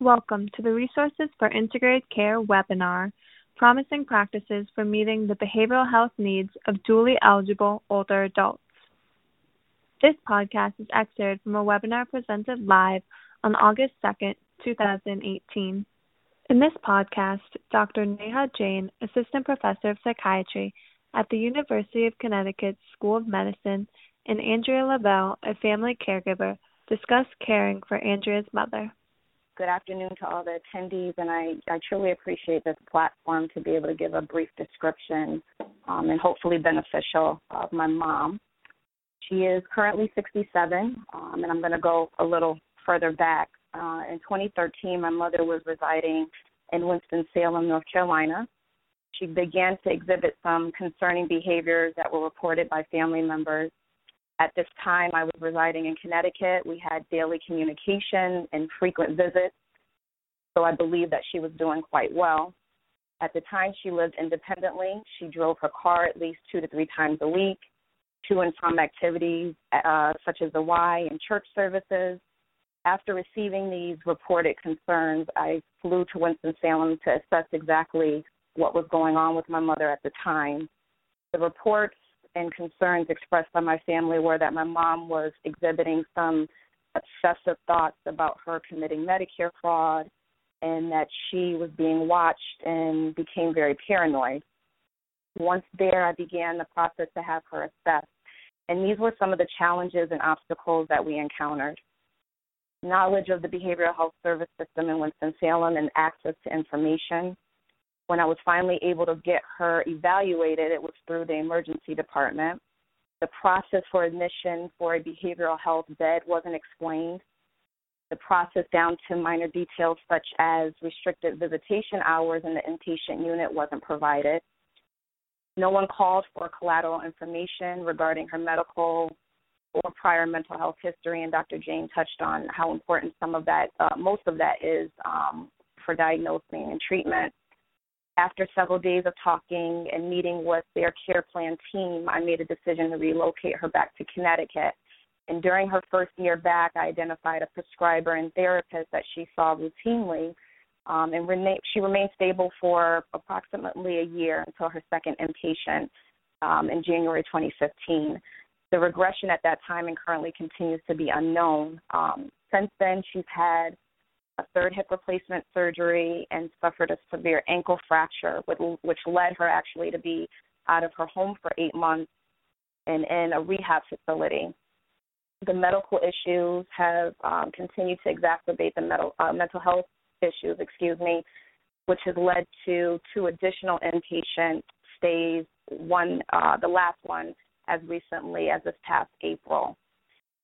Welcome to the Resources for Integrated Care webinar, Promising Practices for Meeting the Behavioral Health Needs of Dually Eligible Older Adults. This podcast is excerpted from a webinar presented live on August 2nd, 2018. In this podcast, Dr. Neha Jain, Assistant Professor of Psychiatry at the University of Connecticut School of Medicine, and Andrea Lavelle, a family caregiver, discuss caring for Andrea's mother good afternoon to all the attendees, and I, I truly appreciate this platform to be able to give a brief description um, and hopefully beneficial of my mom. She is currently 67, um, and I'm going to go a little further back. Uh, in 2013, my mother was residing in Winston-Salem, North Carolina. She began to exhibit some concerning behaviors that were reported by family members at this time, I was residing in Connecticut. We had daily communication and frequent visits, so I believe that she was doing quite well. At the time, she lived independently. She drove her car at least two to three times a week to and from activities uh, such as the Y and church services. After receiving these reported concerns, I flew to Winston-Salem to assess exactly what was going on with my mother at the time. The reports and concerns expressed by my family were that my mom was exhibiting some obsessive thoughts about her committing Medicare fraud and that she was being watched and became very paranoid. Once there, I began the process to have her assessed. And these were some of the challenges and obstacles that we encountered. Knowledge of the behavioral health service system in Winston-Salem and access to information, when I was finally able to get her evaluated, it was through the emergency department. The process for admission for a behavioral health bed wasn't explained. The process down to minor details such as restricted visitation hours in the inpatient unit wasn't provided. No one called for collateral information regarding her medical or prior mental health history, and Dr. Jain touched on how important some of that, uh, most of that is um, for diagnosing and treatment after several days of talking and meeting with their care plan team, I made a decision to relocate her back to Connecticut. And during her first year back, I identified a prescriber and therapist that she saw routinely. Um, and rena- she remained stable for approximately a year until her second inpatient um, in January 2015. The regression at that time and currently continues to be unknown. Um, since then, she's had a third hip replacement surgery and suffered a severe ankle fracture, which led her actually to be out of her home for eight months and in a rehab facility. The medical issues have um, continued to exacerbate the mental, uh, mental health issues, excuse me, which has led to two additional inpatient stays. One, uh, the last one, as recently as this past April.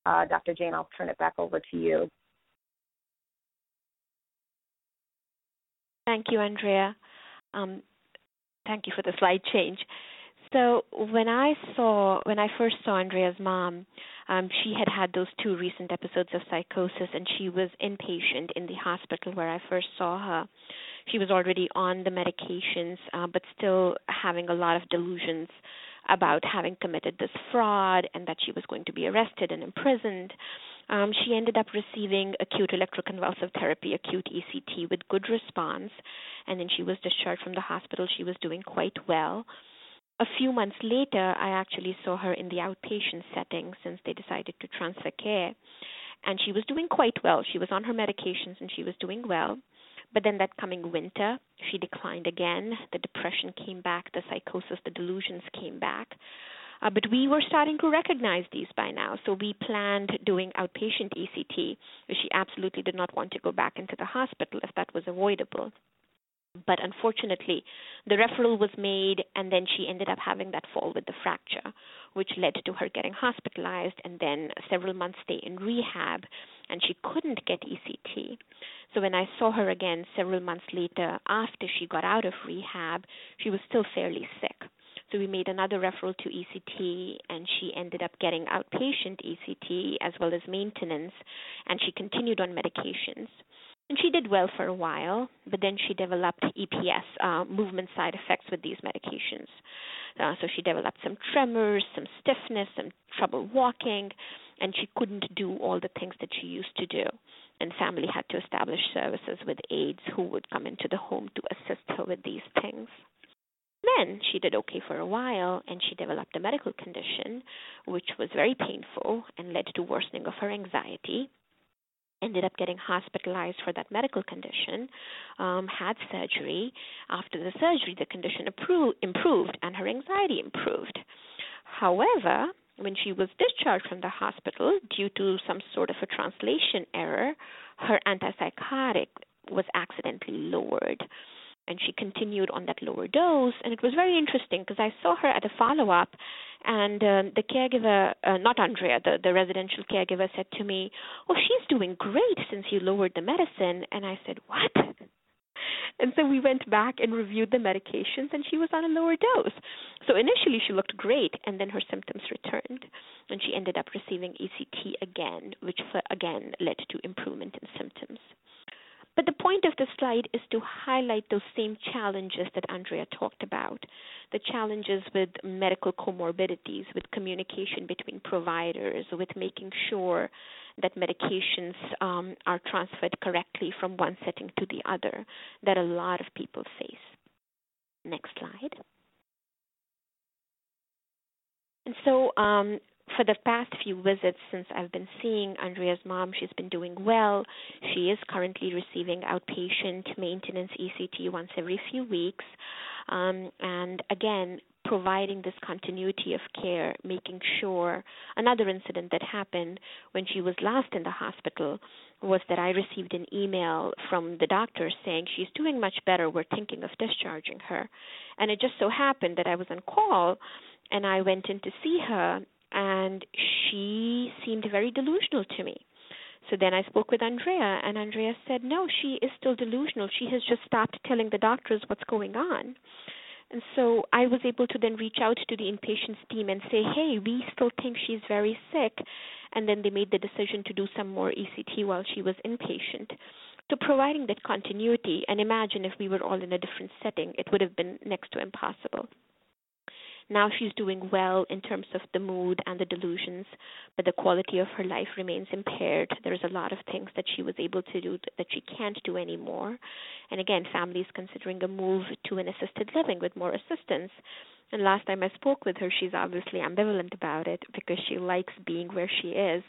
Uh, Dr. Jain, I'll turn it back over to you. Thank you, Andrea. Um, thank you for the slide change. So when I saw when I first saw Andrea's mom, um, she had had those two recent episodes of psychosis, and she was inpatient in the hospital where I first saw her. She was already on the medications, uh, but still having a lot of delusions about having committed this fraud and that she was going to be arrested and imprisoned. Um, she ended up receiving acute electroconvulsive therapy, acute ECT, with good response, and then she was discharged from the hospital. She was doing quite well. A few months later, I actually saw her in the outpatient setting since they decided to transfer care, and she was doing quite well. She was on her medications and she was doing well. But then that coming winter, she declined again. The depression came back, the psychosis, the delusions came back. Uh, but we were starting to recognize these by now, so we planned doing outpatient ECT. She absolutely did not want to go back into the hospital if that was avoidable. But unfortunately, the referral was made, and then she ended up having that fall with the fracture, which led to her getting hospitalized and then several months stay in rehab, and she couldn't get ECT. So when I saw her again several months later after she got out of rehab, she was still fairly sick. So we made another referral to ECT, and she ended up getting outpatient ECT as well as maintenance, and she continued on medications. And she did well for a while, but then she developed EPS, uh, movement side effects with these medications. Uh, so she developed some tremors, some stiffness, some trouble walking, and she couldn't do all the things that she used to do. and family had to establish services with aides who would come into the home to assist her with these things. Then she did okay for a while and she developed a medical condition which was very painful and led to worsening of her anxiety ended up getting hospitalized for that medical condition, um, had surgery. After the surgery, the condition appro- improved and her anxiety improved. However, when she was discharged from the hospital due to some sort of a translation error, her antipsychotic was accidentally lowered and she continued on that lower dose and it was very interesting because i saw her at a follow up and um, the caregiver uh, not andrea the the residential caregiver said to me oh she's doing great since you lowered the medicine. And i said what? And so we went back and reviewed the medications and she was on a lower dose. So initially she looked great and then her symptoms returned and she ended up receiving ect again which again led to improvement in symptoms the slide is to highlight those same challenges that Andrea talked about the challenges with medical comorbidities, with communication between providers, with making sure that medications um, are transferred correctly from one setting to the other that a lot of people face. Next slide. And so, um, for the past few visits since I've been seeing Andrea's mom, she's been doing well. She is currently receiving outpatient maintenance ECT once every few weeks. Um, and again, providing this continuity of care, making sure another incident that happened when she was last in the hospital was that I received an email from the doctor saying she's doing much better. We're thinking of discharging her. And it just so happened that I was on call and I went in to see her and she seemed very delusional to me. So then I spoke with Andrea, and Andrea said, No, she is still delusional. She has just stopped telling the doctors what's going on. And so I was able to then reach out to the inpatients team and say, Hey, we still think she's very sick. And then they made the decision to do some more ECT while she was inpatient. So providing that continuity, and imagine if we were all in a different setting, it would have been next to impossible. Now she's doing well in terms of the mood and the delusions, but the quality of her life remains impaired. There's a lot of things that she was able to do that she can't do anymore. And again, family is considering a move to an assisted living with more assistance. And last time I spoke with her, she's obviously ambivalent about it because she likes being where she is,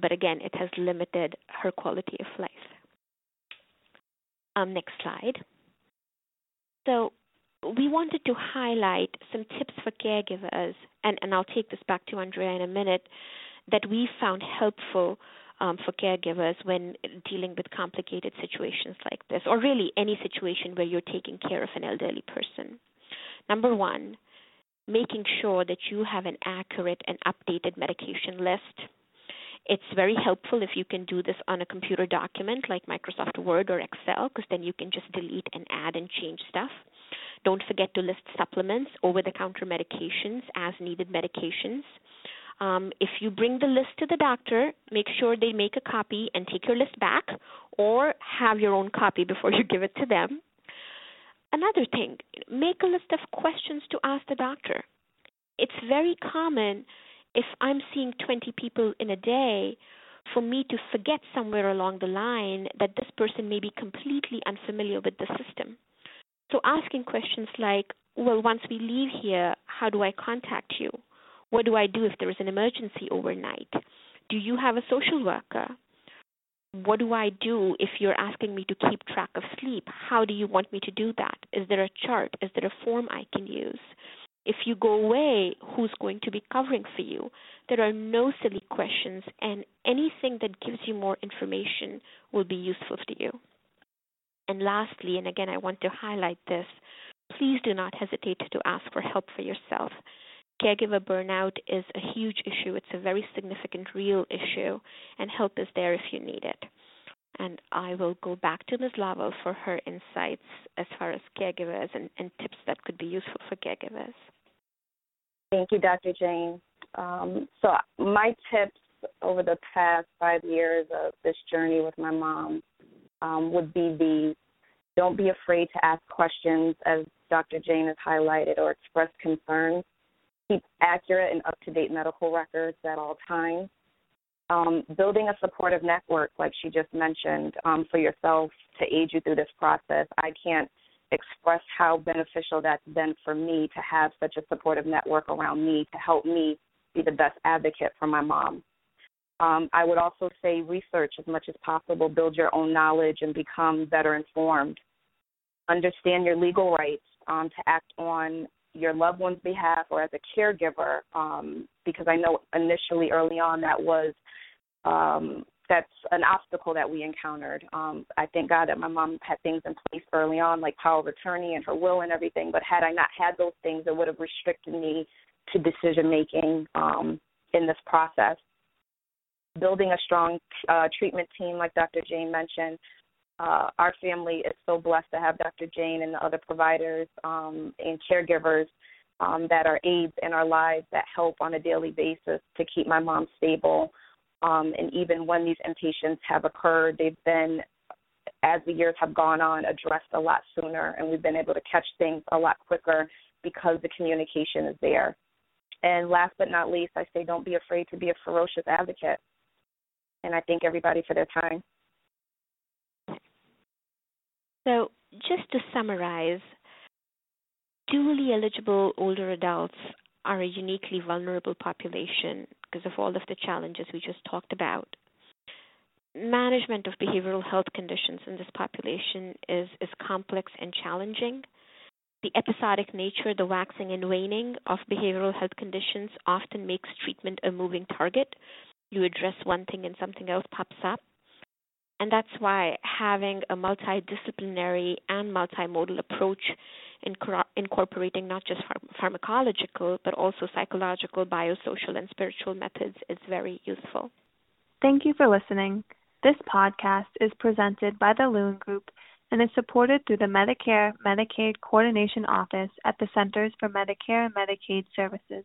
but again, it has limited her quality of life. Um, next slide. So, we wanted to highlight some tips for caregivers, and, and I'll take this back to Andrea in a minute, that we found helpful um, for caregivers when dealing with complicated situations like this, or really any situation where you're taking care of an elderly person. Number one, making sure that you have an accurate and updated medication list. It's very helpful if you can do this on a computer document like Microsoft Word or Excel, because then you can just delete and add and change stuff. Don't forget to list supplements, over the counter medications, as needed medications. Um, if you bring the list to the doctor, make sure they make a copy and take your list back, or have your own copy before you give it to them. Another thing, make a list of questions to ask the doctor. It's very common if I'm seeing 20 people in a day for me to forget somewhere along the line that this person may be completely unfamiliar with the system. So asking questions like, well, once we leave here, how do I contact you? What do I do if there is an emergency overnight? Do you have a social worker? What do I do if you're asking me to keep track of sleep? How do you want me to do that? Is there a chart? Is there a form I can use? If you go away, who's going to be covering for you? There are no silly questions, and anything that gives you more information will be useful to you. And lastly, and again, I want to highlight this please do not hesitate to ask for help for yourself. Caregiver burnout is a huge issue, it's a very significant, real issue, and help is there if you need it. And I will go back to Ms. Lovell for her insights as far as caregivers and, and tips that could be useful for caregivers. Thank you, Dr. Jain. Um, so, my tips over the past five years of this journey with my mom um, would be the don't be afraid to ask questions, as Dr. Jain has highlighted, or express concerns. Keep accurate and up to date medical records at all times. Um, building a supportive network, like she just mentioned, um, for yourself to aid you through this process. I can't express how beneficial that's been for me to have such a supportive network around me to help me be the best advocate for my mom. Um, I would also say research as much as possible, build your own knowledge and become better informed. Understand your legal rights um, to act on your loved one's behalf or as a caregiver, um, because I know initially early on that was um, that's an obstacle that we encountered. Um, I thank God that my mom had things in place early on, like power of attorney and her will and everything. But had I not had those things, it would have restricted me to decision making um, in this process. Building a strong uh, treatment team, like Dr. Jain mentioned. Uh, our family is so blessed to have Dr. Jain and the other providers um, and caregivers um, that are aides in our lives that help on a daily basis to keep my mom stable. Um, and even when these inpatients have occurred, they've been, as the years have gone on, addressed a lot sooner, and we've been able to catch things a lot quicker because the communication is there. And last but not least, I say don't be afraid to be a ferocious advocate. And I thank everybody for their time. So, just to summarize, dually eligible older adults are a uniquely vulnerable population because of all of the challenges we just talked about. Management of behavioral health conditions in this population is, is complex and challenging. The episodic nature, the waxing and waning of behavioral health conditions often makes treatment a moving target. You address one thing and something else pops up. And that's why having a multidisciplinary and multimodal approach incorporating not just pharmacological but also psychological, biosocial, and spiritual methods is very useful. Thank you for listening. This podcast is presented by the Lewin Group and is supported through the Medicare Medicaid Coordination Office at the Centers for Medicare and Medicaid Services.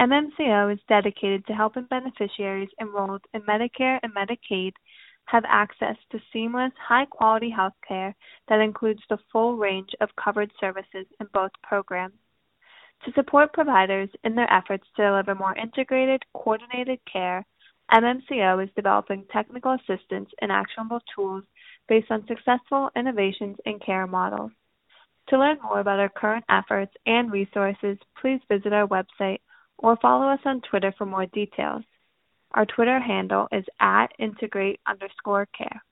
MMCO is dedicated to helping beneficiaries enrolled in Medicare and Medicaid have access to seamless, high quality health care that includes the full range of covered services in both programs. To support providers in their efforts to deliver more integrated, coordinated care, MMCO is developing technical assistance and actionable tools based on successful innovations in care models. To learn more about our current efforts and resources, please visit our website or follow us on Twitter for more details. Our Twitter handle is at integrate underscore care.